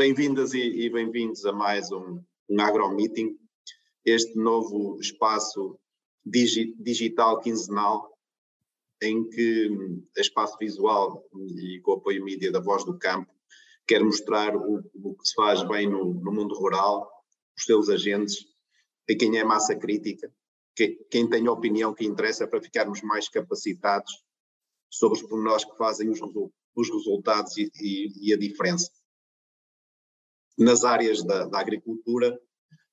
Bem-vindas e, e bem-vindos a mais um, um AgroMeeting, este novo espaço digi, digital quinzenal em que a Espaço Visual e com o apoio mídia da Voz do Campo quer mostrar o, o que se faz bem no, no, mundo rural, os seus agentes, a quem é massa crítica, que, quem tem a opinião que interessa para ficarmos mais capacitados sobre os pormenores que fazem os, os resultados e, e, e, a diferença. Nas áreas da, da agricultura,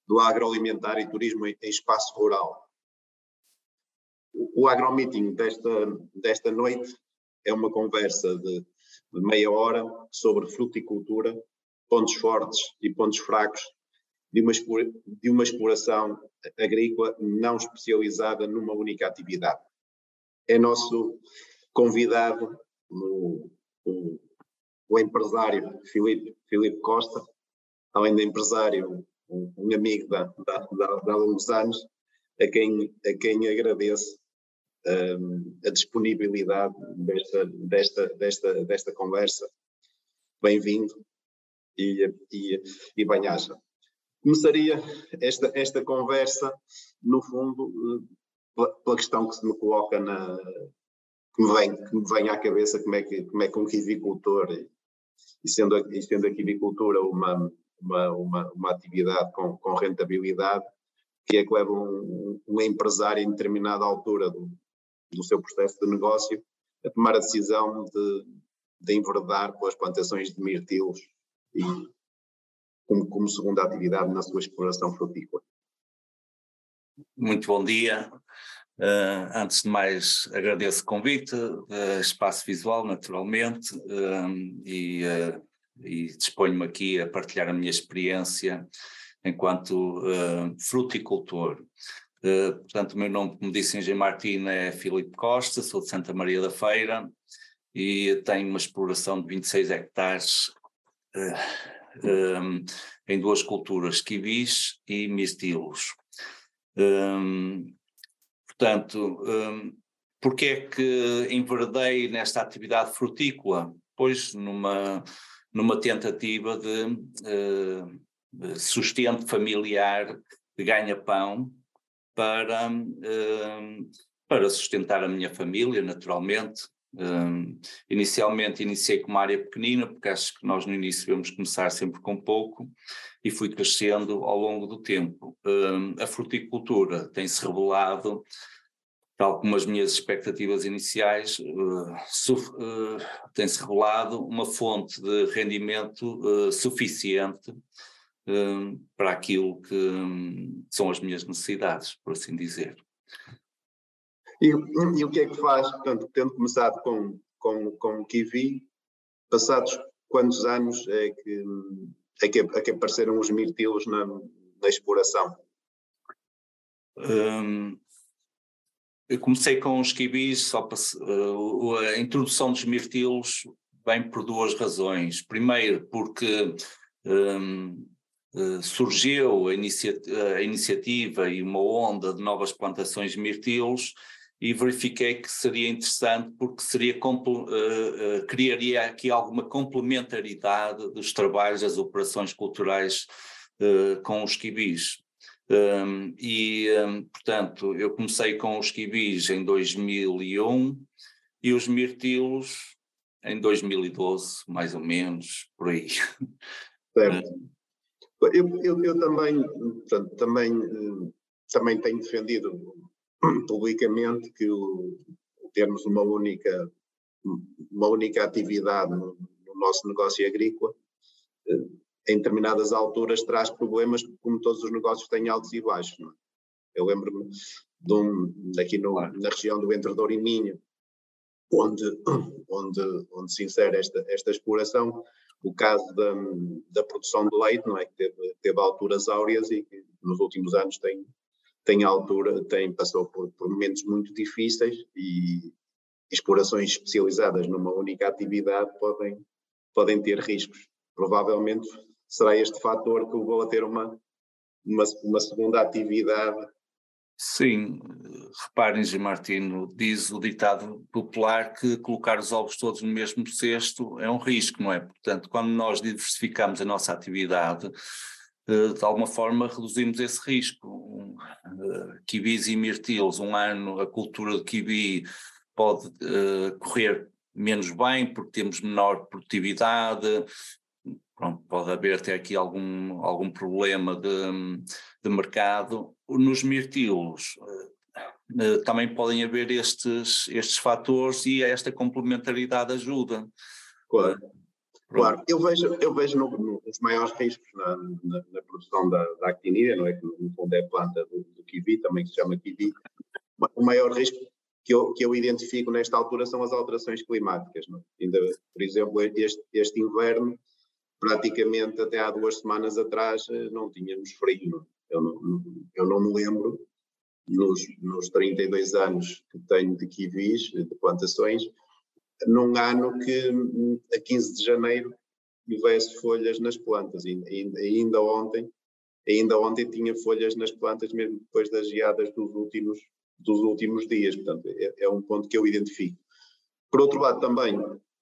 do agroalimentar e turismo em, em espaço rural. O, o agromeeting desta, desta noite é uma conversa de, de meia hora sobre fruticultura, pontos fortes e pontos fracos de uma, de uma exploração agrícola não especializada numa única atividade. É nosso convidado o, o, o empresário Filipe, Filipe Costa, além de empresário, um, amigo da, da, de há longos anos, a quem, a quem agradeço um, a disponibilidade desta, desta, desta, desta conversa. Bem-vindo e, e, e bem-aja. Começaria esta, esta conversa, no fundo, pela, pela questão que se me coloca na, que me vem, que me vem à cabeça como é que, como é que um quivicultor, e sendo, e sendo a quivicultura uma, uma, uma, uma atividade com, com rentabilidade, que é que leva um, um empresário em determinada altura do, do seu processo de negócio a tomar a decisão de, de enverdar pelas plantações de mirtilos e como, como segunda atividade na sua exploração frutícola. Muito bom dia. Uh, antes de mais, agradeço o convite, uh, espaço visual, naturalmente, uh, e, e disponho-me aqui a partilhar a minha experiência enquanto fruticultor. portanto, o meu nome, como disse Engenheiro Martina, é Filipe Costa, sou de Santa Maria da Feira e tenho uma exploração de 26 hectares um, em duas culturas, kiwis e mistilos. Um, Portanto, um, porque é que enverdei nesta atividade frutícola? Pois numa, numa tentativa de uh, sustento familiar, de ganha-pão, para, uh, para sustentar a minha família, naturalmente. Um, inicialmente iniciei com uma área pequenina, porque acho que nós no início devemos começar sempre com pouco, e fui crescendo ao longo do tempo. Uh, a fruticultura tem-se revelado, tal como as minhas expectativas iniciais, uh, tem-se revelado uma fonte de rendimento uh, suficiente para aquilo que um, são as minhas necessidades, por assim dizer. E, e, o que é que faz, portanto, tendo começado com, com, com o Kiwi, passados quantos anos é que é que, é que apareceram os mirtilos na, na exploração? Um, eu comecei com os quibis, só uh, a introdução dos mirtilos vem por duas razões. Primeiro, porque um, uh, surgiu a, inicia a, iniciativa e uma onda de novas plantações de mirtilos e verifiquei que seria interessante porque seria uh, criaria aqui alguma complementaridade dos trabalhos, das operações culturais com os quibis. Um, e, um, portanto, eu comecei com os quibis em 2001 e os mirtilos em 2012, mais ou menos, por aí. Certo. Eu, eu, eu também, portanto, também, também tenho defendido publicamente que o, termos uma única, uma única atividade no, no nosso negócio agrícola, eh, em determinadas alturas traz problemas, como todos os negócios têm altos e baixos. É? Eu lembro-me de um, aqui no, na região do Entredor e Minho, onde, onde, onde se insere esta, esta exploração, o caso da, da produção de leite, não é? que teve, teve alturas áureas e que nos últimos anos tem, tem altura, tem, passou por, por momentos muito difíceis e explorações especializadas numa única atividade podem, podem ter riscos. Provavelmente será este fator que levou a ter uma, uma, uma segunda atividade Sim, reparem, Gil Martino, diz o ditado popular que colocar os ovos todos no mesmo cesto é um risco, não é? Portanto, quando nós diversificamos a nossa atividade, eh, de alguma forma reduzimos esse risco. Eh, Kibis e mirtilos, um ano a cultura de kiwi pode uh, correr menos bem porque temos menor produtividade, Pronto, pode haver até aqui algum, algum problema de, de mercado. Nos mirtilos uh, também podem haver estes, estes fatores e esta complementaridade ajuda. Claro. Claro, eu vejo, eu vejo no, no, os maiores riscos na, na, na produção da, da, actinida, não é? Que no fundo é a planta do, do kiwi, também se chama kiwi. O maior risco que eu, que eu identifico nesta altura são as alterações climáticas. Não? É? Ainda, por exemplo, este, este inverno, praticamente até há duas semanas atrás, eh, não tínhamos frio. É? Eu, não, eu não me lembro, nos, nos 32 anos que tenho de kiwis, de plantações, num ano que hum, a 15 de janeiro houvesse folhas nas plantas. Ainda, ainda ontem, ainda ontem tinha folhas nas plantas, mesmo depois das geadas dos últimos, dos últimos dias. Portanto, é, é um ponto que eu identifico. Por outro lado, também,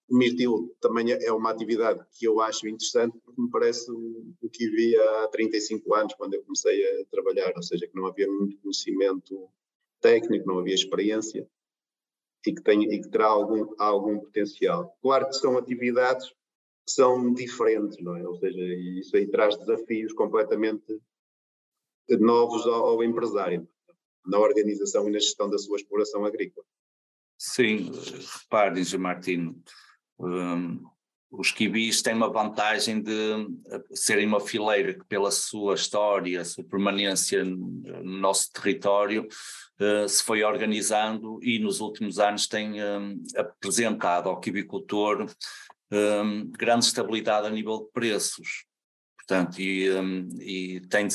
mirtilo também é uma atividade que eu acho interessante, porque me parece o que vi há 35 anos, quando eu comecei a trabalhar, ou seja, que não havia muito conhecimento técnico, não havia experiência e que, tem, e que terá algum, algum potencial. Claro que são atividades que são diferentes, não é? Ou seja, isso aí traz desafios completamente novos ao, ao empresário, na organização e na gestão da sua exploração agrícola. Sim, repare, Martino, um, os kiwis têm uma vantagem de serem uma fileira que, pela sua história, sua permanência no nosso território, uh, se foi organizando e nos últimos anos tem um, apresentado ao kiwicultor um, grande estabilidade a nível de preços. Portanto, e, um, e tem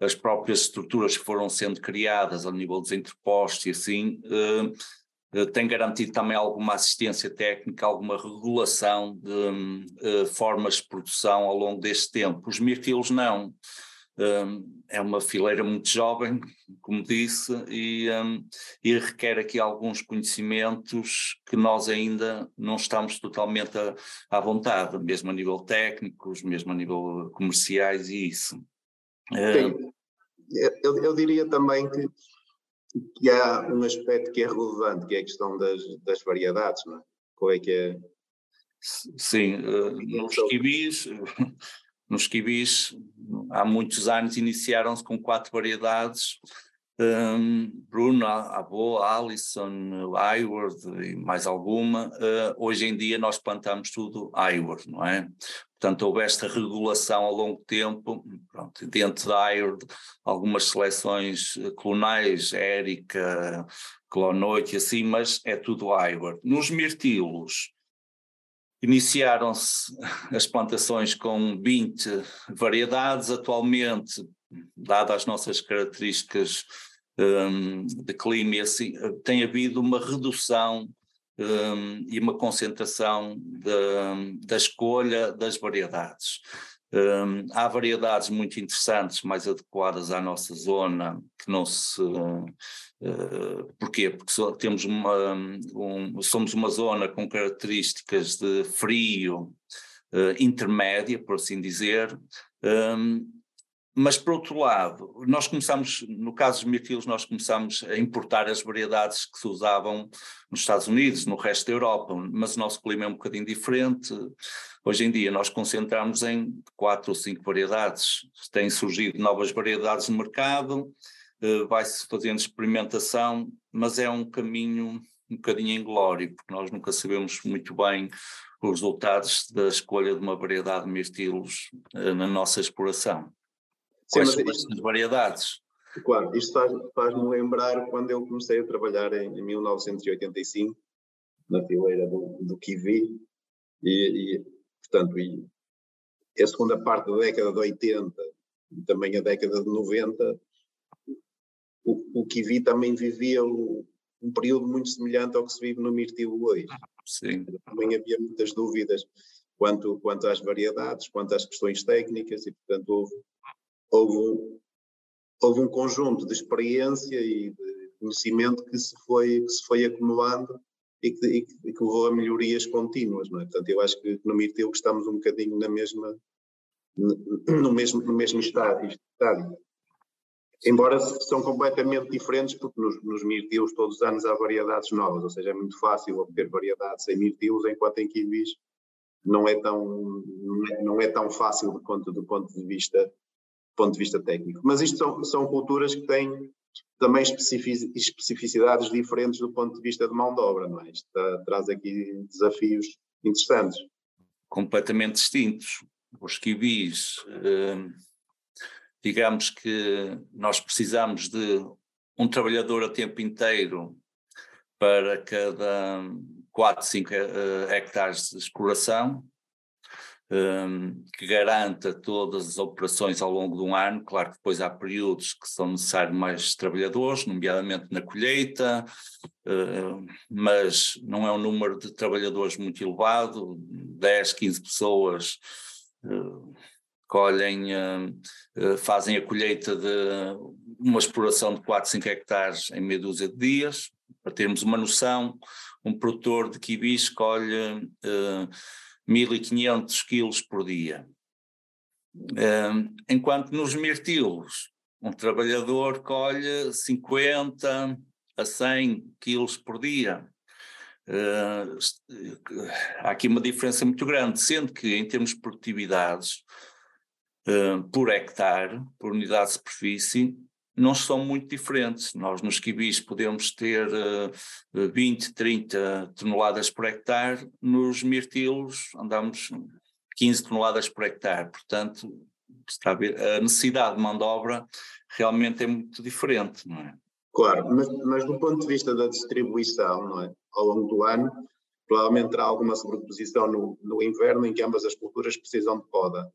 as próprias estruturas que foram sendo criadas a nível dos entrepostos e assim, uh, tem garantido também alguma assistência técnica, alguma regulação de uh, formas de produção ao longo deste tempo. Os mirtilos não é uma fileira muito jovem, como disse, e, um, e, requer aqui alguns conhecimentos que nós ainda não estamos totalmente à, à vontade, mesmo a nível técnico, mesmo a nível comerciais e isso. Sim. Eu, eu diria também que, que há um aspecto que é relevante, que é a questão das, das variedades, não é? Qual é que é? Sim, uh, nos kiwis nos kiwis, há muitos anos, iniciaram-se com quatro variedades, um, Bruno, Abo, Allison, Iward e mais alguma. Uh, hoje em dia nós plantamos tudo Iward, não é? Portanto, houve esta regulação ao longo tempo, pronto, dentro da Iward, algumas seleções clonais, Érica, Clonoite e assim, mas é tudo Iward. Nos mirtilos, Iniciaram-se as plantações com 20 variedades, atualmente, dadas as nossas características um, de clima, assim, tem havido uma redução um, e uma concentração de, da escolha das variedades. Um, há variedades muito interessantes, mais adequadas à nossa zona, que não se. Uh, porquê? Porque temos uma, um, somos uma zona com características de frio uh, intermédia, por assim dizer, um, mas, por outro lado, nós começamos, no caso dos mirtilos, nós começamos a importar as variedades que se usavam nos Estados Unidos, no resto da Europa, mas o nosso clima é um bocadinho diferente. Hoje em dia nós concentramos em quatro ou cinco variedades. Têm surgido novas variedades no mercado, eh, vai-se fazendo experimentação, mas é um caminho um bocadinho inglório, porque nós nunca sabemos muito bem os resultados da escolha de uma variedade de mirtilos eh, na nossa exploração. Quais são as variedades? Claro, isto faz-me faz lembrar quando eu comecei a trabalhar em, em 1985, na fileira do, do Kiwi, e, e portanto, e a segunda parte da década de 80, e também a década de 90, o, o Kiwi também vivia o, um período muito semelhante ao que se vive no mirtilo hoje. Sim. Também havia muitas dúvidas quanto, quanto às variedades, quanto às questões técnicas, e portanto houve houve houve um conjunto de experiência e de conhecimento que se foi, que se foi acumulando e que, e que, levou a melhorias contínuas, não é? Portanto, eu acho que no Mirtil estamos um bocadinho na mesma, no mesmo, no mesmo estádio. Embora são completamente diferentes, porque nos, nos todos os anos há variedades novas, ou seja, é muito fácil obter variedades em mirtilos, enquanto em kiwis não é tão, não é tão fácil do ponto, do ponto de vista ponto de vista técnico. Mas isto são, são culturas que têm também especificidades diferentes do ponto de vista de mão de obra, não é? Isto traz aqui desafios interessantes. Completamente distintos. Os kiwis, eh, digamos que nós precisamos de um trabalhador a tempo inteiro para cada 4, 5 eh, hectares de exploração, um, que garanta todas as operações ao longo de um ano. Claro que depois há períodos que são necessários mais trabalhadores, nomeadamente na colheita, uh, mas não é um número de trabalhadores muito elevado, 10, 15 pessoas. Uh, colhem, uh, fazem a colheita de uma exploração de 4, 5 hectares em meia dúzia de dias. Para termos uma noção, um produtor de quibis colhe 1.500 quilos por dia. enquanto nos mirtilos, um trabalhador colhe 50 a 100 quilos por dia. Há aqui uma diferença muito grande, sendo que em termos de produtividades, por hectare, por unidade de superfície, não são muito diferentes. Nós nos quibis podemos ter uh, 20, 30 toneladas por hectare, nos mirtilos andamos 15 toneladas por hectare, portanto está a, ver, a necessidade de mão de obra realmente é muito diferente, não é? Claro, mas, mas do ponto de vista da distribuição, não é? Ao longo do ano, provavelmente terá alguma sobreposição no, no inverno em que ambas as culturas precisam de poda.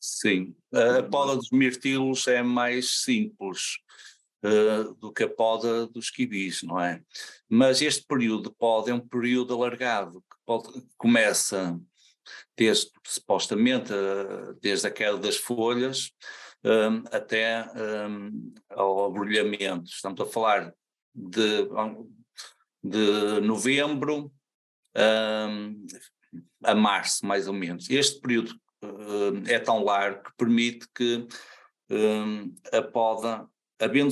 Sim, a poda dos mirtilos é mais simples uh, do que a poda dos quibis, não é? Mas este período de poda é um período alargado, que pode, começa desde, supostamente, uh, desde a queda das folhas um, até um, ao abrulhamento. Estamos a falar de, de novembro um, a março, mais ou menos. Este período é tão largo que permite que uh, a poda, havendo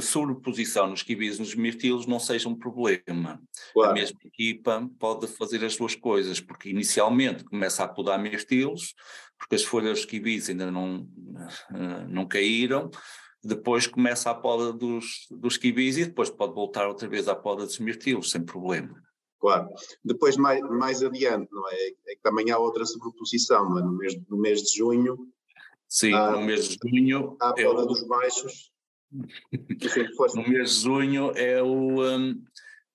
sobreposição nos quibis e nos mirtilos, não seja um problema. Claro. A mesma equipa pode fazer as duas coisas, porque inicialmente começa a podar mirtilos, porque as folhas dos quibis ainda não, uh, não caíram, depois começa a poda dos, dos quibis e depois pode voltar outra vez à poda dos mirtilos, sem problema. Claro. Depois, mais, mais adiante, não é? é que também há outra sobreposição, é? no, mês, no mês de junho. Sim, há, no mês de junho. Há a é o... dos baixos. no mês de junho é o, um,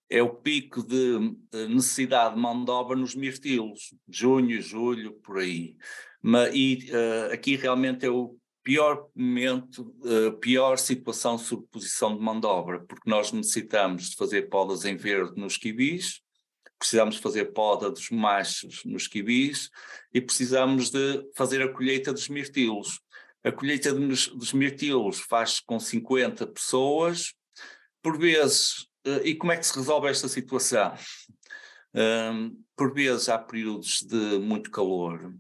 é o pico de necessidade de mão de obra nos mirtilos, junho, julho, por aí. Mas, e uh, aqui realmente é o pior momento, uh, pior situação de sobreposição de mão de obra, porque nós necessitamos de fazer podas em verde nos quibis, precisamos fazer poda dos machos nos quibis e precisamos de fazer a colheita dos mirtilos. A colheita dos, dos mirtilos faz-se com 50 pessoas, por vezes, eh, e como é que se resolve esta situação? Um, por vezes há períodos de muito calor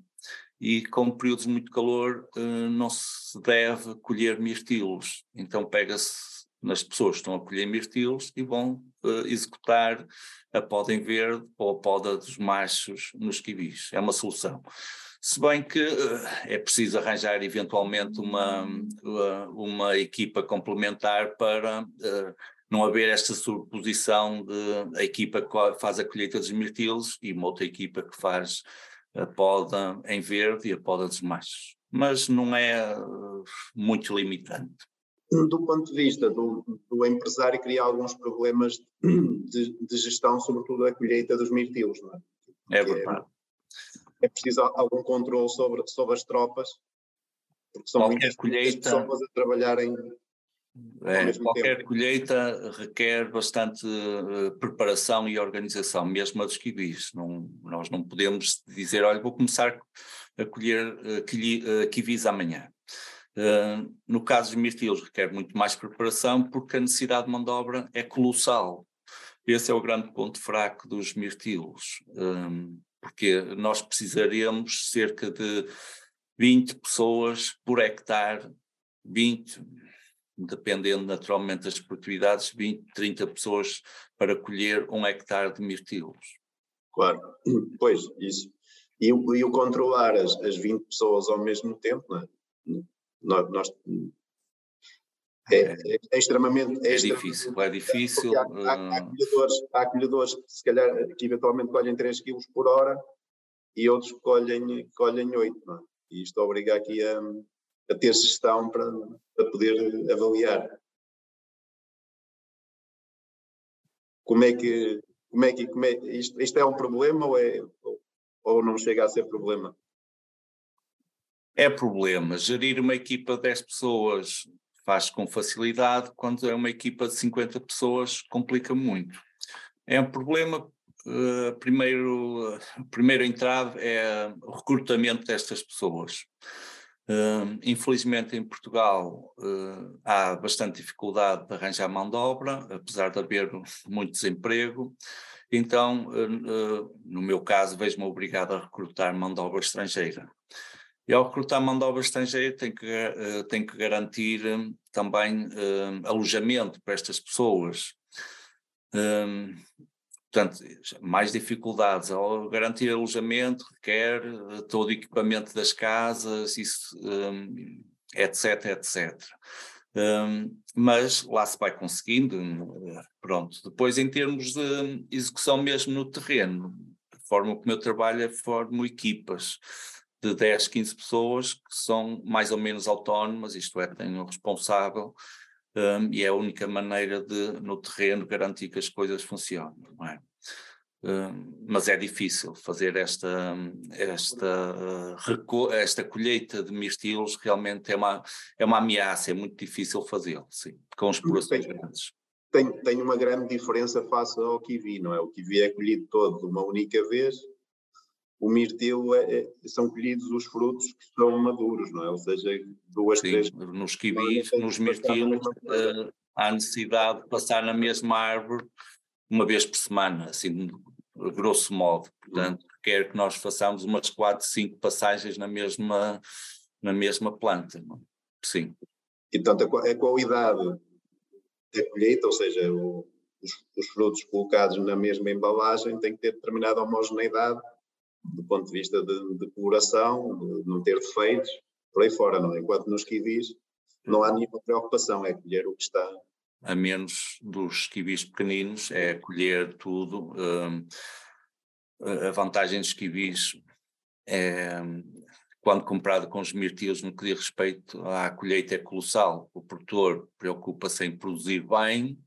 e com períodos de muito calor uh, não se deve colher mirtilos, então pega-se nas pessoas que estão a colher mirtilos e vão uh, executar a poda em verde ou a poda dos machos nos quibis. É uma solução. Se bem que uh, é preciso arranjar eventualmente uma, uh, uma equipa complementar para não haver esta superposição de a equipa que faz a colheita dos mirtilos e uma outra equipa que faz a poda em verde e a poda dos machos. Mas não é muito limitante do ponto de vista do, do empresário, cria alguns problemas de, de, gestão, sobretudo da colheita dos mirtilos, não é? É verdade. É, é preciso algum controle sobre, sobre as tropas, porque são qualquer muitas, colheita, pessoas a trabalharem. É, qualquer tempo. colheita requer bastante uh, preparação e organização, mesmo a dos kiwis. Não, nós não podemos dizer, olha, vou começar a colher uh, kiwis amanhã No caso dos mirtilos, requer muito mais preparação, porque a necessidade de mão de obra é colossal. Esse é o grande ponto fraco dos mirtilos, um, porque nós precisaremos cerca de 20 pessoas por hectare, 20, dependendo naturalmente das produtividades, 20, 30 pessoas para colher um hectare de mirtilos. Claro, pois, isso. E, e o controlar as, as 20 pessoas ao mesmo tempo, não é? Nós, nós é, é, é, extremamente. É, é difícil, é difícil. Há, há, há, hum. colhedores, há colhedores que, se calhar, que eventualmente colhem 3 kg por hora e outros que colhem, colhem 8. Não é? E isto obriga aqui a, a ter gestão para, para poder avaliar. Como é que. Como é que como é, isto, isto é um problema ou, é, ou, ou não chega a ser problema? É problema. Gerir uma equipa de 10 pessoas faz com facilidade, quando é uma equipa de 50 pessoas complica muito. É um problema, uh, primeiro, uh, primeiro entrave é o recrutamento destas pessoas. Uh, infelizmente em Portugal uh, há bastante dificuldade de arranjar mão de obra, apesar de haver muito desemprego. Então, no meu caso, vejo-me obrigado a recrutar mão de obra estrangeira. E ao recrutar mão de obra estrangeira tem que, uh, tem que garantir um, também uh, alojamento para estas pessoas. Um, portanto, mais dificuldades ao garantir alojamento, requer todo o equipamento das casas, isso, um, etc, etc. Um, mas lá se vai conseguindo, pronto. Depois, em termos de execução mesmo no terreno, a forma como eu trabalho é formo equipas de 10, 15 pessoas que são mais ou menos autónomas, isto é, têm um responsável, um, e é a única maneira de, no terreno, garantir que as coisas funcionem, não é? Um, mas é difícil fazer esta, esta, uh, esta colheita de mirtilos, realmente é uma, é uma ameaça, é muito difícil fazê-lo, sim, com explorações grandes. Tem, tem uma grande diferença face ao kiwi, não é? O kiwi é colhido todo de uma única vez, o mirtilo é, é, são colhidos os frutos que estão maduros, não é? Ou seja, duas, Sim, três. Nos kiwis, nos mirtilos, uh, há necessidade de passar na mesma árvore uma vez por semana, assim, grosso modo. Portanto, hum. quer que nós façamos umas quatro, cinco passagens na mesma, na mesma planta. Não? É? Sim. E, portanto, a qualidade da colheita, ou seja, o, os, os frutos colocados na mesma embalagem, tem que ter determinada homogeneidade do ponto de vista de, de de não ter defeitos, por aí fora, não é? Enquanto nos kiwis não há nenhuma preocupação, é colher o que está. A menos dos kiwis pequeninos, é colher tudo. Um, a vantagem dos kiwis é, quando comparado com os mirtilos no que diz respeito à colheita é colossal. O produtor preocupa-se em produzir bem,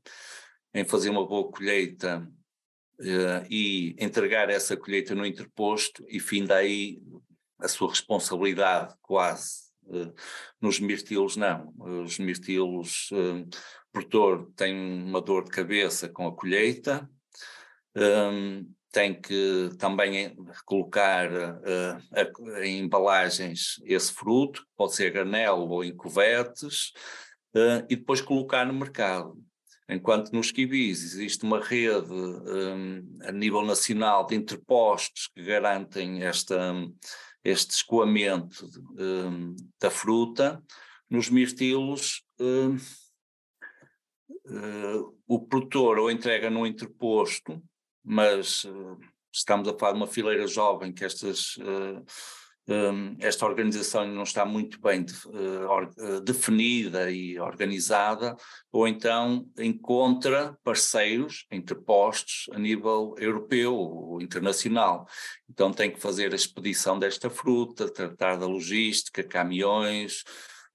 em fazer uma boa colheita uh, e entregar essa colheita no interposto e fim daí a sua responsabilidade quase. Uh, nos mirtilos não, os mirtilos, o produtor tem uma dor de cabeça com a colheita, um, tem que também colocar uh, em embalagens esse fruto, pode ser granel ou em covetes, uh, e depois colocar no mercado. Enquanto nos kiwis existe uma rede um, a nível nacional de interpostos que garantem esta, este escoamento um, da fruta, nos mirtilos um, uh, o produtor ou entrega no interposto, mas uh, estamos a falar de uma fileira jovem que estas um, esta organização não está muito bem de, uh, definida e organizada, ou então encontra parceiros interpostos a nível europeu ou internacional. Então tem que fazer a expedição desta fruta, tratar da logística, caminhões,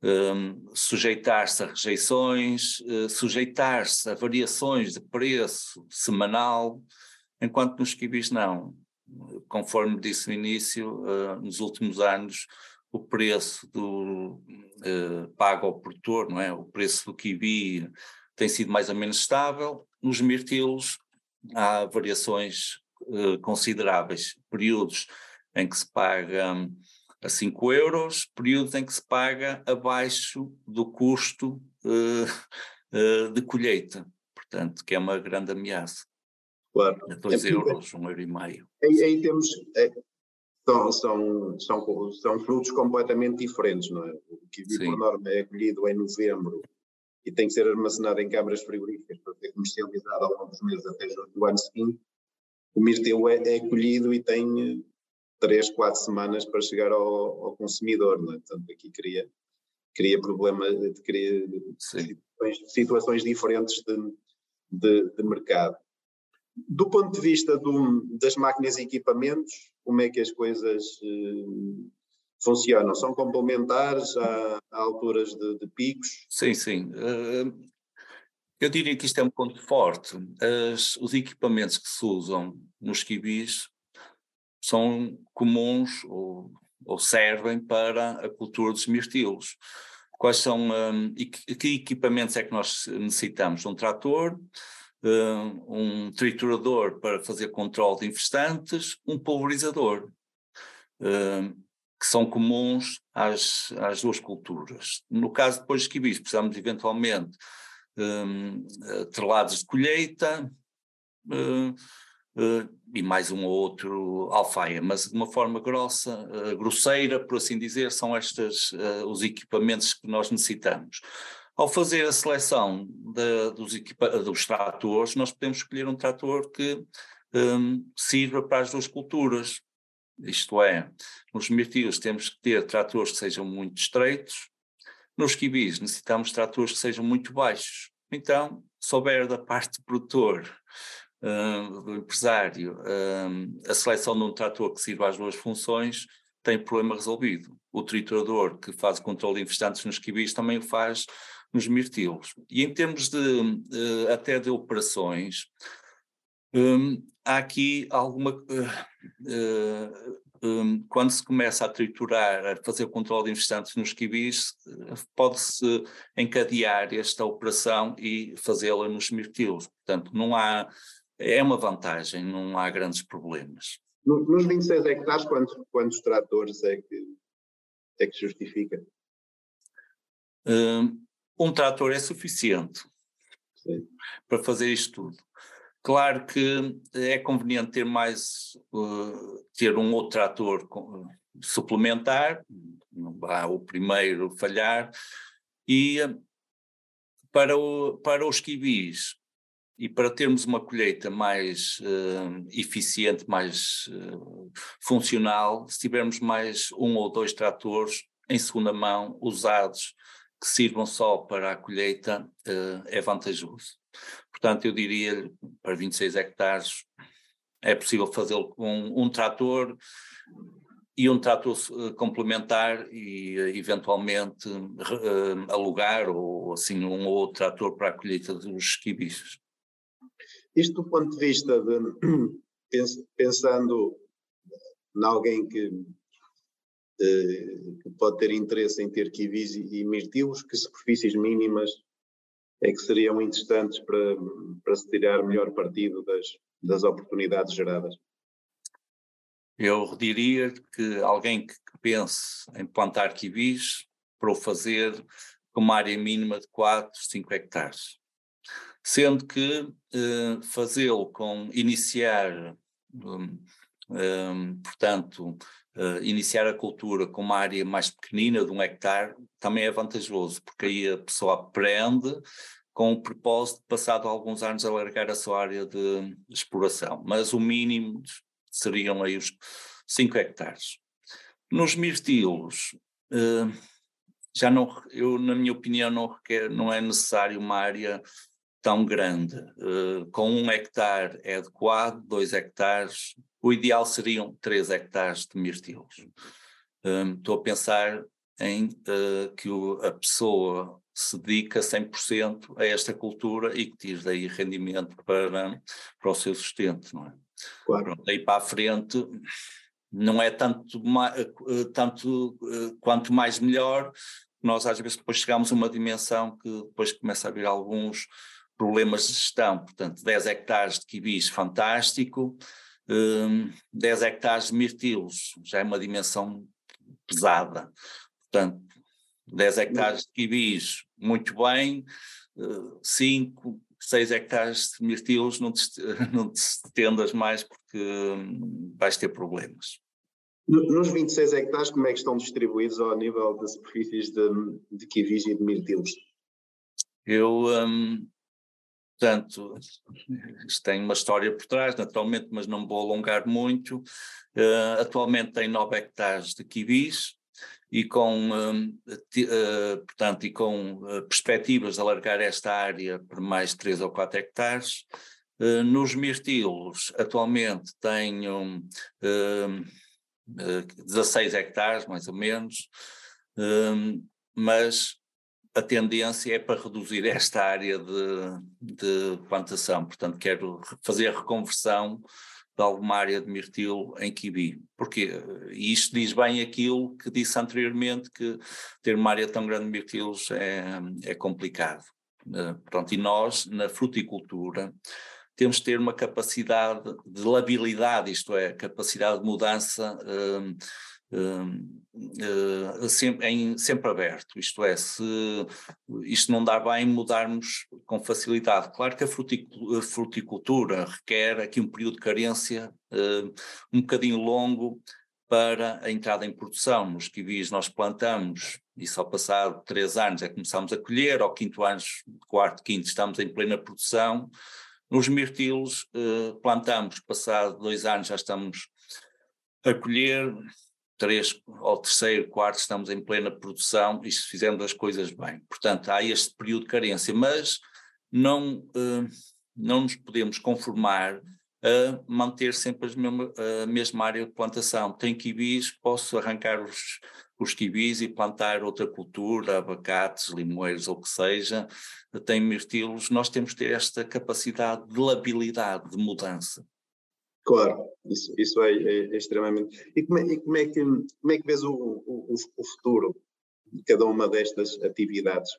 um, sujeitar-se a rejeições, uh, sujeitar-se a variações de preço semanal, enquanto nos kiwis não conforme disse no início, uh, nos últimos anos o preço do uh, pago ao produtor, não é? O preço do kiwi tem sido mais ou menos estável. Nos mirtilos há variações uh, consideráveis, períodos em que se paga a 5 euros, períodos em que se paga abaixo do custo de colheita, portanto, que é uma grande ameaça. Claro. A 2 é, euros, 1 um euro e meio. Aí, aí temos, é, são, são, são, são frutos completamente diferentes, não é? O que por norma é colhido em novembro e tem que ser armazenado em câmaras frigoríficas para ser comercializado ao longo dos meses até junho do ano seguinte. O mirtilo é, é colhido e tem três, quatro semanas para chegar ao, ao consumidor, não é? Portanto, aqui cria, cria problema, cria situações, situações, diferentes de, de, de, mercado. Do ponto de vista do, das máquinas e equipamentos, como é que as coisas eh, funcionam? São complementares a, a alturas de, de, picos? Sim, sim. Uh, eu diria que isto é um ponto forte. As, os equipamentos que se usam nos quibis são comuns ou, ou, servem para a cultura dos mirtilos. Quais são, um, e que, que, equipamentos é que nós necessitamos? Um trator, um, um triturador para fazer controle de infestantes, um pulverizador, um, que são comuns às, às duas culturas. No caso depois de quibis, precisamos eventualmente um, trelados de colheita, uh, uh, e mais um ou outro alfaia, mas de uma forma grossa, uh, grosseira, por assim dizer, são estes uh, os equipamentos que nós necessitamos. Ao fazer a seleção de, dos, dos tratores, nós podemos escolher um trator que um, sirva para as duas culturas. Isto é, nos mirtilos temos que ter tratores que sejam muito estreitos, nos quibis necessitamos tratores que sejam muito baixos. Então, souber da parte do produtor do empresário, a seleção de um trator que sirva às duas funções tem problema resolvido. O triturador que faz o controle de infestantes nos quibis também o faz nos mirtilos. E em termos de até de operações, um, há aqui alguma. Uh, um, quando se começa a triturar, a fazer o controle de infestantes nos quibis, pode-se encadear esta operação e fazê-la nos mirtilos. Portanto, não há é uma vantagem, não há grandes problemas. Nos 26 hectares, quantos, quantos tratores é que, é que justifica? Hum, um trator é suficiente Sim. para fazer isto tudo. Claro que é conveniente ter mais, uh, ter um outro trator suplementar, não vá o primeiro falhar, e para, o, para os quibis e para termos uma colheita mais uh, eficiente, mais uh, funcional, se tivermos mais um ou dois tratores em segunda mão, usados, que sirvam só para a colheita, uh, é vantajoso. Portanto, eu diria para 26 hectares é possível fazê-lo com um trator e um trator complementar e eventualmente alugar ou assim um ou outro trator para a colheita dos quibichos. Isto do ponto de vista de, pensando em alguém que, eh, que pode ter interesse em ter kiwis e mirtilos, que superfícies mínimas é que seriam interessantes para, para se tirar melhor partido das, das oportunidades geradas? Eu diria que alguém que pense em plantar kiwis, para o fazer com uma área mínima de 4, 5 hectares sendo que uh, fazê-lo com iniciar, um, um, portanto, uh, iniciar a cultura com uma área mais pequenina de um hectare também é vantajoso, porque aí a pessoa aprende com o propósito de, passado alguns anos, alargar a sua área de exploração, mas o mínimo seriam aí os 5 hectares. Nos mirtilos, uh, já não, eu na minha opinião não, requer, não é necessário uma área tão grande. Uh, com um hectare é adequado, dois hectares, o ideal seriam três hectares de mirtilos. Um, estou a pensar em uh, que o, a pessoa se dedica 100% a esta cultura e que tire daí rendimento para, para o seu sustento, não é? Claro. Pronto, daí para a frente não é tanto, tanto quanto mais melhor, nós às vezes depois chegamos a uma dimensão que depois começa a haver alguns problemas de gestão, portanto 10 hectares de quibis, fantástico, um, 10 hectares de mirtilos, já é uma dimensão pesada. Portanto, 10 hectares de quibis, muito bem, 5, 6 hectares de mirtilos, não te, não te estendas mais porque hum, vais ter problemas. Nos 26 hectares, como é que estão distribuídos ao nível de superfícies de, de quivis e de mirtilos? Eu, um, portanto, isto tem uma história por trás, naturalmente, mas não vou alongar muito. Uh, atualmente tem 9 hectares de quivis, e com, uh, portanto, e com uh, perspectivas de alargar esta área por mais 3 ou 4 hectares. Uh, nos mirtilos, atualmente tenho 16 hectares, mais ou menos, mas a tendência é para reduzir esta área de, de plantação, portanto quero fazer a reconversão de alguma área de mirtilo em Kibi. Porque isto diz bem aquilo que disse anteriormente, que ter uma área tão grande de mirtilos é, é complicado. Uh, pronto, e nós, na fruticultura, temos de ter uma capacidade de labilidade, isto é, capacidade de mudança uh, uh, sempre, em, sempre aberto, isto é, se isto não dá bem mudarmos com facilidade. Claro que a fruticultura requer aqui um período de carência uh, um bocadinho longo para a entrada em produção. Nos kiwis nós plantamos e só passado três anos é que começamos a colher, ao quinto ano, quarto, quinto, estamos em plena produção. Nos mirtilos uh, plantamos, passado dois anos já estamos a colher, três ao terceiro, quarto, estamos em plena produção e se as coisas bem. Portanto, há este período de carência, mas não, uh, não nos podemos conformar a manter sempre mesma, a mesma área de plantação. Tem quibis, posso arrancar os, os quibis e plantar outra cultura, abacates, limoeiros ou o que seja. Tem mirtilos, nós temos que ter esta capacidade de labilidade, de mudança. Claro, isso, isso é, é, é extremamente. E como é, e como é, que, como é que vês o, o, o futuro de cada uma destas atividades?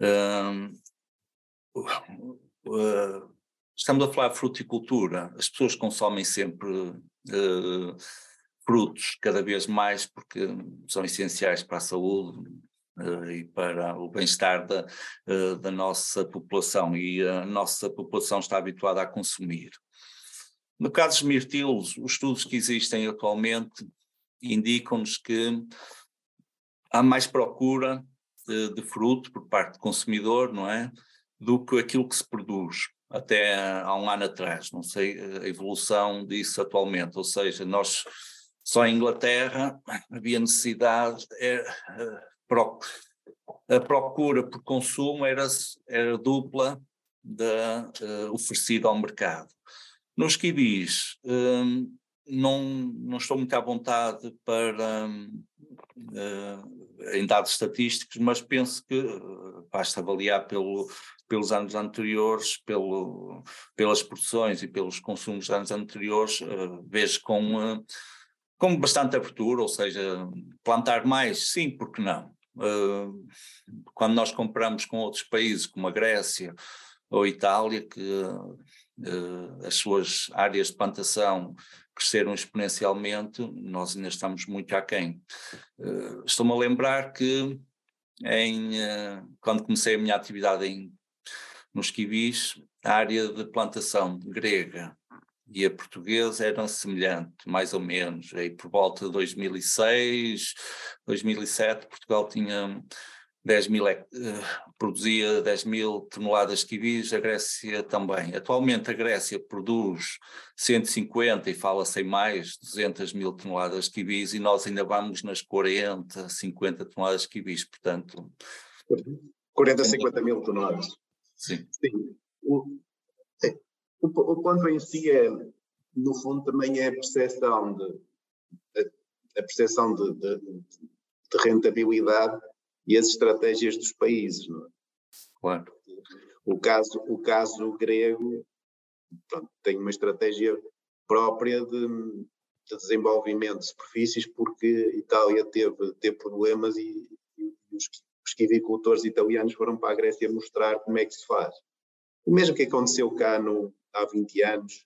Uh, uh, estamos a falar de fruticultura, as pessoas consomem sempre uh, frutos cada vez mais porque são essenciais para a saúde, Uh, e para o bem-estar da, uh, da nossa população e a nossa população está habituada a consumir. No caso dos mirtilos, os estudos que existem atualmente indicam-nos que há mais procura de, de, fruto por parte do consumidor, não é? Do que aquilo que se produz até há um ano atrás. Não sei a evolução disso atualmente, ou seja, nós só em Inglaterra havia necessidade, é, a procura por consumo era, era dupla da uh, oferecida ao mercado. Nos quibis, um, não, não estou muito à vontade para uh, em dados estatísticos, mas penso que uh, basta avaliar pelo, pelos anos anteriores, pelo, pelas produções e pelos consumos dos anos anteriores, uh, vejo com, uh, com bastante abertura, ou seja, plantar mais, sim, porque não? Quando nós compramos com outros países, como a Grécia ou a Itália, que uh, as suas áreas de plantação cresceram exponencialmente, nós ainda estamos muito aquém. Uh, Estou-me a lembrar que em, uh, quando comecei a minha atividade em, nos kiwis, a área de plantação grega e a portuguesa eram semelhantes, mais ou menos. Aí por volta de 2006, 2007, Portugal tinha 10 mil, uh, produzia 10 mil toneladas de kiwis, a Grécia também. Atualmente a Grécia produz 150 e fala-se em mais, 200 mil toneladas de kiwis e nós ainda vamos nas 40, 50 toneladas de kiwis, portanto... 40, 50 mil toneladas. Sim. Sim. O, é, o, o ponto em si é, no fundo, também é a percepção de, a, a percepção de, de, de rentabilidade e as estratégias dos países. Não é? Claro. O caso, o caso grego pronto, tem uma estratégia própria de, de, desenvolvimento de superfícies porque Itália teve, teve problemas e, e os, os quivicultores italianos foram para a Grécia mostrar como é que se faz. O mesmo que aconteceu cá no, há 20 anos,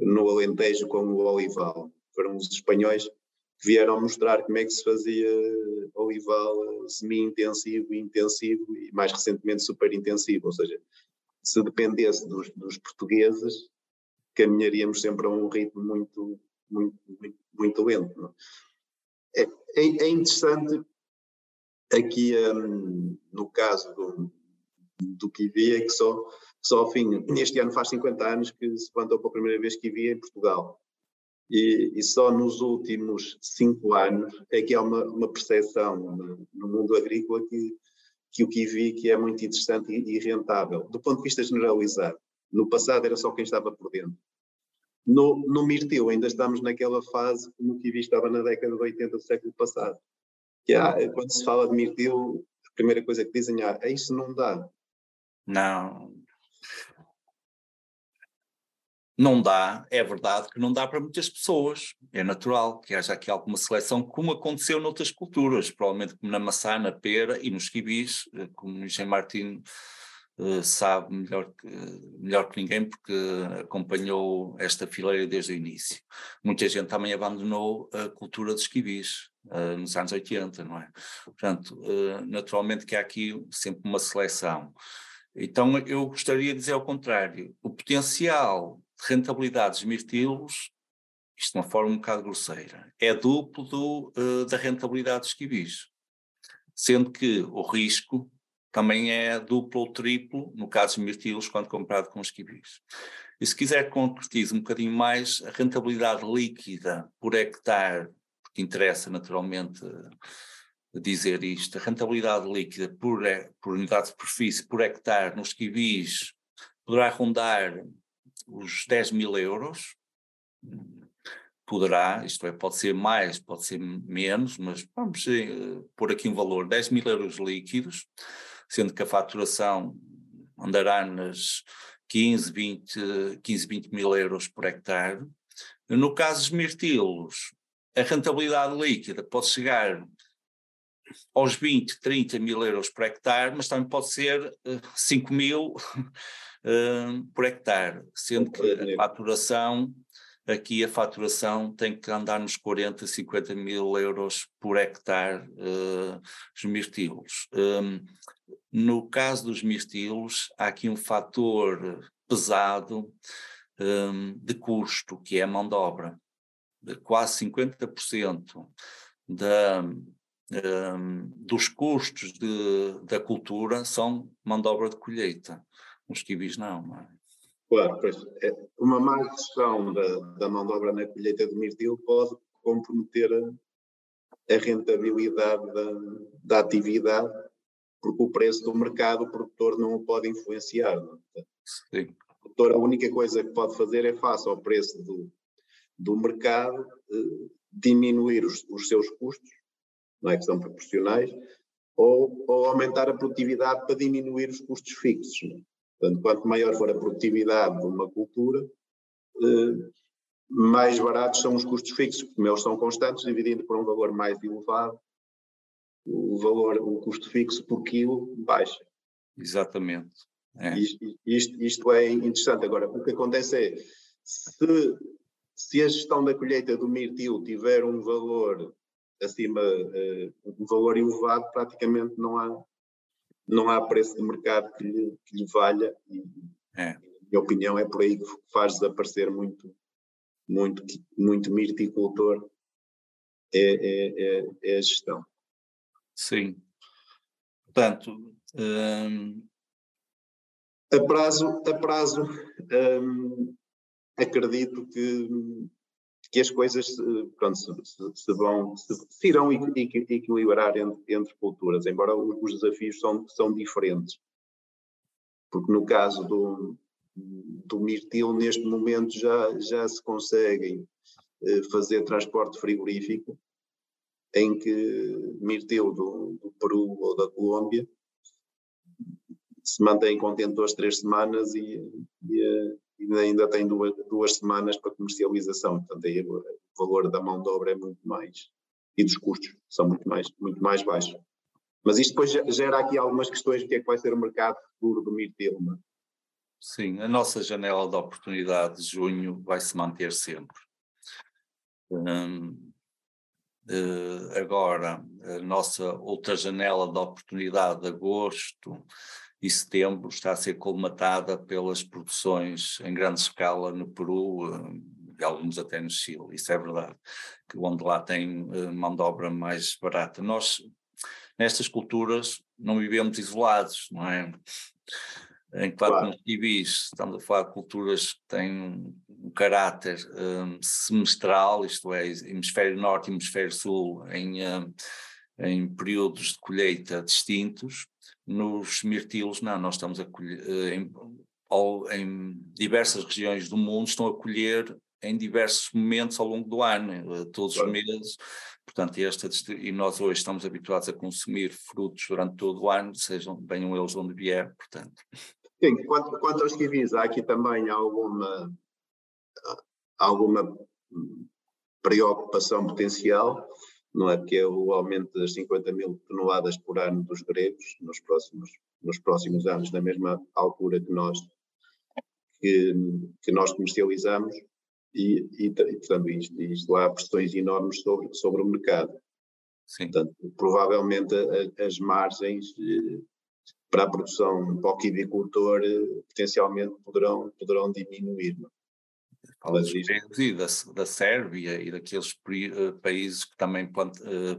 no Alentejo com o olival. Foram os espanhóis vieram mostrar como é que se fazia olival semi-intensivo, intensivo e mais recentemente super intensivo, ou seja, se dependesse dos, dos portugueses, caminharíamos sempre a um ritmo muito, muito, muito, muito lento. É? é, é, interessante aqui um, no caso do, do é que só, só ao fim, este ano faz 50 anos que se levantou pela primeira vez Kiwi em Portugal. E, e, só nos últimos cinco anos é que há uma, uma percepção no, no mundo agrícola que, que o kiwi que é muito interessante e, e, rentável, do ponto de vista generalizado. No passado era só quem estava por dentro. No, no ainda estamos naquela fase como o kiwi estava na década de 80 do século passado. Que há, quando se fala de mirtilo, a primeira coisa que dizem é, ah, isso não dá. Não, não dá, é verdade que não dá para muitas pessoas, é natural que haja aqui alguma seleção, como aconteceu noutras culturas, provavelmente como na maçã, na pera e nos quibis, eh, como o Engenheiro Martins uh, sabe melhor que, melhor que ninguém, porque acompanhou esta fileira desde o início. Muita gente também abandonou a cultura dos quibis uh, nos anos 80, não é? Portanto, naturalmente que há aqui sempre uma seleção. Então eu gostaria de dizer ao contrário, o potencial de rentabilidade dos mirtilos, isto de uma forma um bocado grosseira, é duplo do, uh, da rentabilidade dos quibis. Sendo que o risco também é duplo ou triplo, no caso dos mirtilos, quando comparado com os quibis. E se quiser concretize um bocadinho mais, a rentabilidade líquida por hectare, porque interessa naturalmente eh, dizer isto, a rentabilidade líquida por, por unidade de superfície por hectare nos quibis poderá rondar os 10 mil euros, poderá, isto é, pode ser mais, pode ser menos, mas vamos uh, pôr aqui um valor, 10 mil euros líquidos, sendo que a faturação andará nas 15, 20, 15, 20 mil euros por hectare. No caso dos mirtilos, a rentabilidade líquida pode chegar aos 20, 30 mil euros por hectare, mas também pode ser uh, eh, 5 mil uh, por hectare, sendo que a faturação, aqui a faturação tem que andar nos 40, 50 mil euros por hectare uh, os mirtilos. Um, no caso dos mirtilos, há aqui um fator pesado um, de custo, que é a mão de obra. Quase 50% da, um, dos custos de, da cultura são mão de obra de colheita. Os kiwis não, não é? Claro, pois, é, uma má gestão da, da mão de obra na colheita de mirtilo pode comprometer a, a rentabilidade da, da, atividade, porque o preço do mercado o produtor não o pode influenciar. Não é? Sim. O produtor, a única coisa que pode fazer é, face ao preço do, do mercado, eh, diminuir os, os seus custos, não é que são proporcionais, ou, ou, aumentar a produtividade para diminuir os custos fixos. Não é? Portanto, quanto maior for a produtividade de uma cultura, eh, mais baratos são os custos fixos, como eles são constantes, dividindo por um valor mais elevado, o valor, o custo fixo por quilo baixa. Exatamente. É. Isto, isto, isto, é interessante. Agora, o que acontece é, se, se a gestão da colheita do mirtilo tiver um valor acima, uh, um valor elevado, praticamente não há, não há preço de mercado que lhe, que lhe valha e, é. na minha opinião, é por aí que faz desaparecer muito, muito, muito mirticultor é, é, é, é a gestão. Sim. Portanto, hum... a prazo, a prazo hum, acredito que que as coisas pronto, se, se, vão, se, se irão equilibrar entre, entre, culturas, embora os desafios são, são diferentes. Porque no caso do, do mirtilo, neste momento já, já se conseguem eh, fazer transporte frigorífico, em que mirtilo do, do Peru ou da Colômbia se mantém contentores três semanas e, e, eh, e ainda tem duas, duas semanas para comercialização. Portanto, aí o valor da mão de obra é muito mais, e dos custos são muito mais, muito mais baixos. Mas isto depois gera aqui algumas questões do que é que vai ser o mercado futuro do mirtilo. É? Sim, a nossa janela de oportunidade de junho vai se manter sempre. Hum, uh, agora a nossa outra janela de oportunidade de agosto e setembro está a ser colmatada pelas produções em grande escala no Peru, e alguns até no Chile, isso é verdade, que onde lá tem mão de obra mais barata. Nós, nestas culturas, não vivemos isolados, não é? Enquanto claro. nos civis estamos a falar de culturas que têm um caráter um, semestral, isto é, hemisfério norte e hemisfério sul, em, um, em períodos de colheita distintos, nos mirtilos não, nós estamos a colher, eh, em, em diversas regiões do mundo estão a colher em diversos momentos ao longo do ano, eh, todos claro. os meses, Portanto, esta, e nós hoje estamos habituados a consumir frutos durante todo o ano, sejam venham eles de onde vier, portanto. Sim, quanto, quanto aos kiwis, há aqui também alguma, alguma preocupação potencial, não é? Porque é o aumento das 50 mil toneladas por ano dos gregos nos próximos, nos próximos anos, na mesma altura que nós, que, que nós comercializamos, e, e, e portanto, isto, isto há pressões enormes sobre, sobre o mercado. Sim. Portanto, provavelmente a, as margens eh, para a produção para o eh, potencialmente poderão, poderão diminuir. Não? Da, da Sérvia e daqueles eh, países que também plant,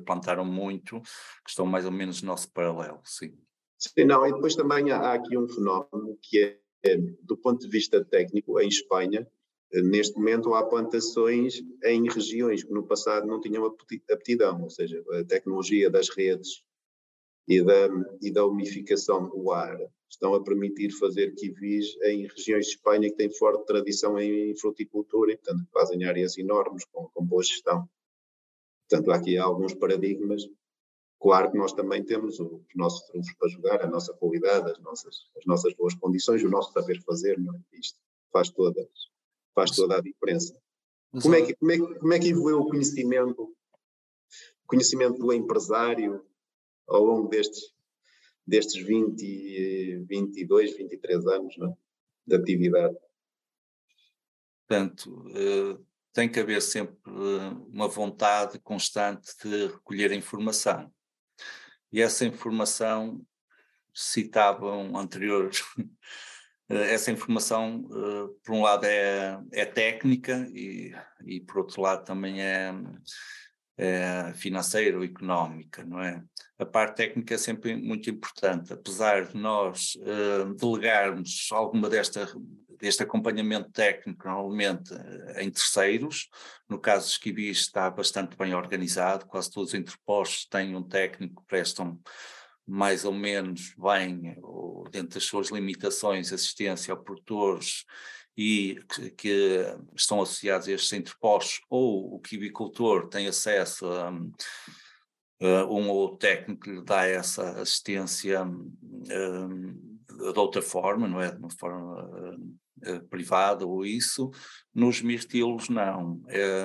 plantaram muito, que estão mais ou menos no nosso paralelo, sim. Sim, não, e depois também há, há aqui um fenómeno que é, é, do ponto de vista técnico, em Espanha, Neste momento há plantações em regiões que no passado não tinham aptidão, ou seja, a tecnologia das redes e da, e da umificação do ar estão a permitir fazer kiwis em regiões de Espanha que têm forte tradição em fruticultura e, portanto, fazem áreas enormes com, com boa gestão. Portanto, há aqui alguns paradigmas. Claro que nós também temos os nossos trunfos para jogar, a nossa qualidade, as nossas, as nossas boas condições, o nosso saber fazer, não é? Isto faz todas, faz toda a diferença. Como é, que, como, é, como é que evoluiu o conhecimento, o conhecimento do empresário ao longo destes, destes 20, 22, 23 anos não? É, de atividade? Portanto, uh, tem que haver sempre uh, uma vontade constante de recolher informação. E essa informação citavam anteriores Eh, essa informação, eh, por um lado, é, é técnica e, e, por outro lado, também é, é financeira ou económica, não é? A parte técnica é sempre muito importante, apesar de nós uh, delegarmos alguma desta deste acompanhamento técnico normalmente em terceiros, no caso dos Esquivis está bastante bem organizado, quase todos os interpostos têm um técnico que prestam mais ou menos bem, ou dentro das suas limitações, assistência a produtores e que, que, estão associados a estes interpostos, ou o quibicultor tem acesso a, a um ou outro técnico que lhe dá essa assistência um, de outra forma, não é? De uma forma uh, privada ou isso. Nos mirtilos, não.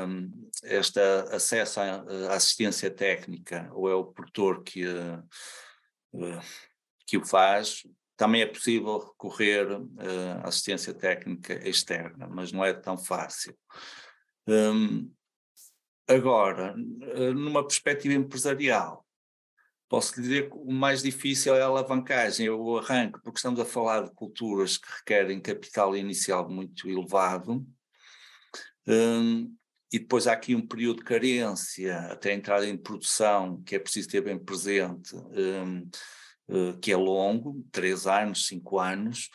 Um, este acesso à, assistência técnica, ou é o produtor que. Eh, que o faz. Também é possível recorrer eh, à assistência técnica externa, mas não é tão fácil. Um, agora, eh, numa perspectiva empresarial, posso dizer que o mais difícil é a alavancagem, o arranque, porque estamos a falar de culturas que requerem capital inicial muito elevado. Um, e depois há aqui um período de carência até a entrada em produção, que é preciso ter bem presente, um, eh, que é longo, três anos, cinco anos,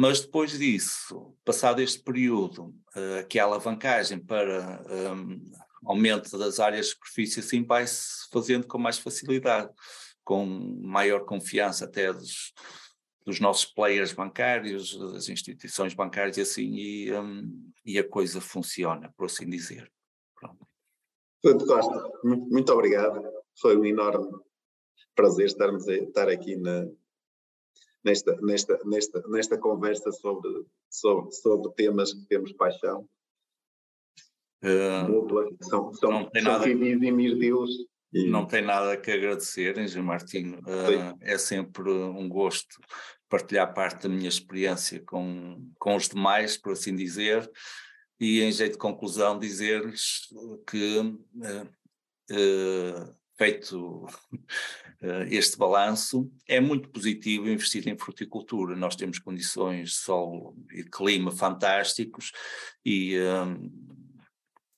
mas depois disso, passado este período, uh, que a alavancagem para um, aumento das áreas de superfície assim vai-se fazendo com mais facilidade, com maior confiança até dos, dos nossos players bancários, das instituições bancárias e assim, e, um, e a coisa funciona, por assim dizer. Filipe Costa, muito obrigado. Foi um enorme prazer estarmos a, estar aqui na, nesta, nesta, nesta, nesta conversa sobre, sobre, sobre temas que temos paixão. Uh, são, são, não tem são nada, e Não tem nada que agradecer, Engenho Martinho. Uh, é sempre um gosto partilhar parte da minha experiência com, com os demais, por assim dizer e, em jeito de conclusão, dizer-lhes que uh, uh, feito este balanço, é muito positivo investir em fruticultura. Nós temos condições de solo e clima fantásticos e, um,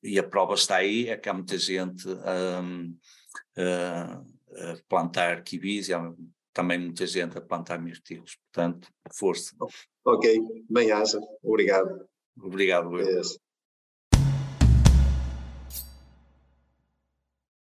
e a prova está aí, é que há muita gente um, a, a plantar kiwis e há também muita gente a plantar mirtilos. Portanto, força. Ok, bem haja. Obrigado. Obrigado, eu.